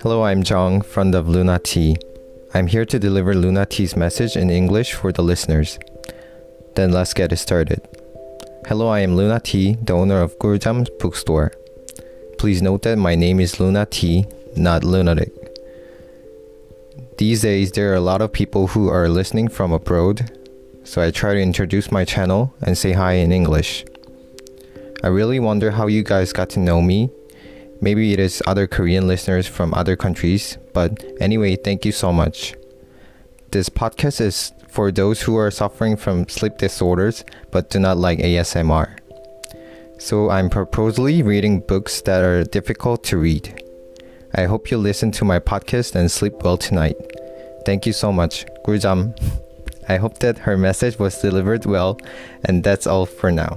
Hello, I'm Jong, friend of Luna T. I'm here to deliver Luna T's message in English for the listeners. Then let's get started. Hello, I am Luna T, the owner of Gurjam's bookstore. Please note that my name is Luna T, not lunatic. These days, there are a lot of people who are listening from abroad, so I try to introduce my channel and say hi in English. I really wonder how you guys got to know me Maybe it is other Korean listeners from other countries, but anyway, thank you so much. This podcast is for those who are suffering from sleep disorders but do not like ASMR. So I'm purposely reading books that are difficult to read. I hope you listen to my podcast and sleep well tonight. Thank you so much. 꿀잠. I hope that her message was delivered well, and that's all for now.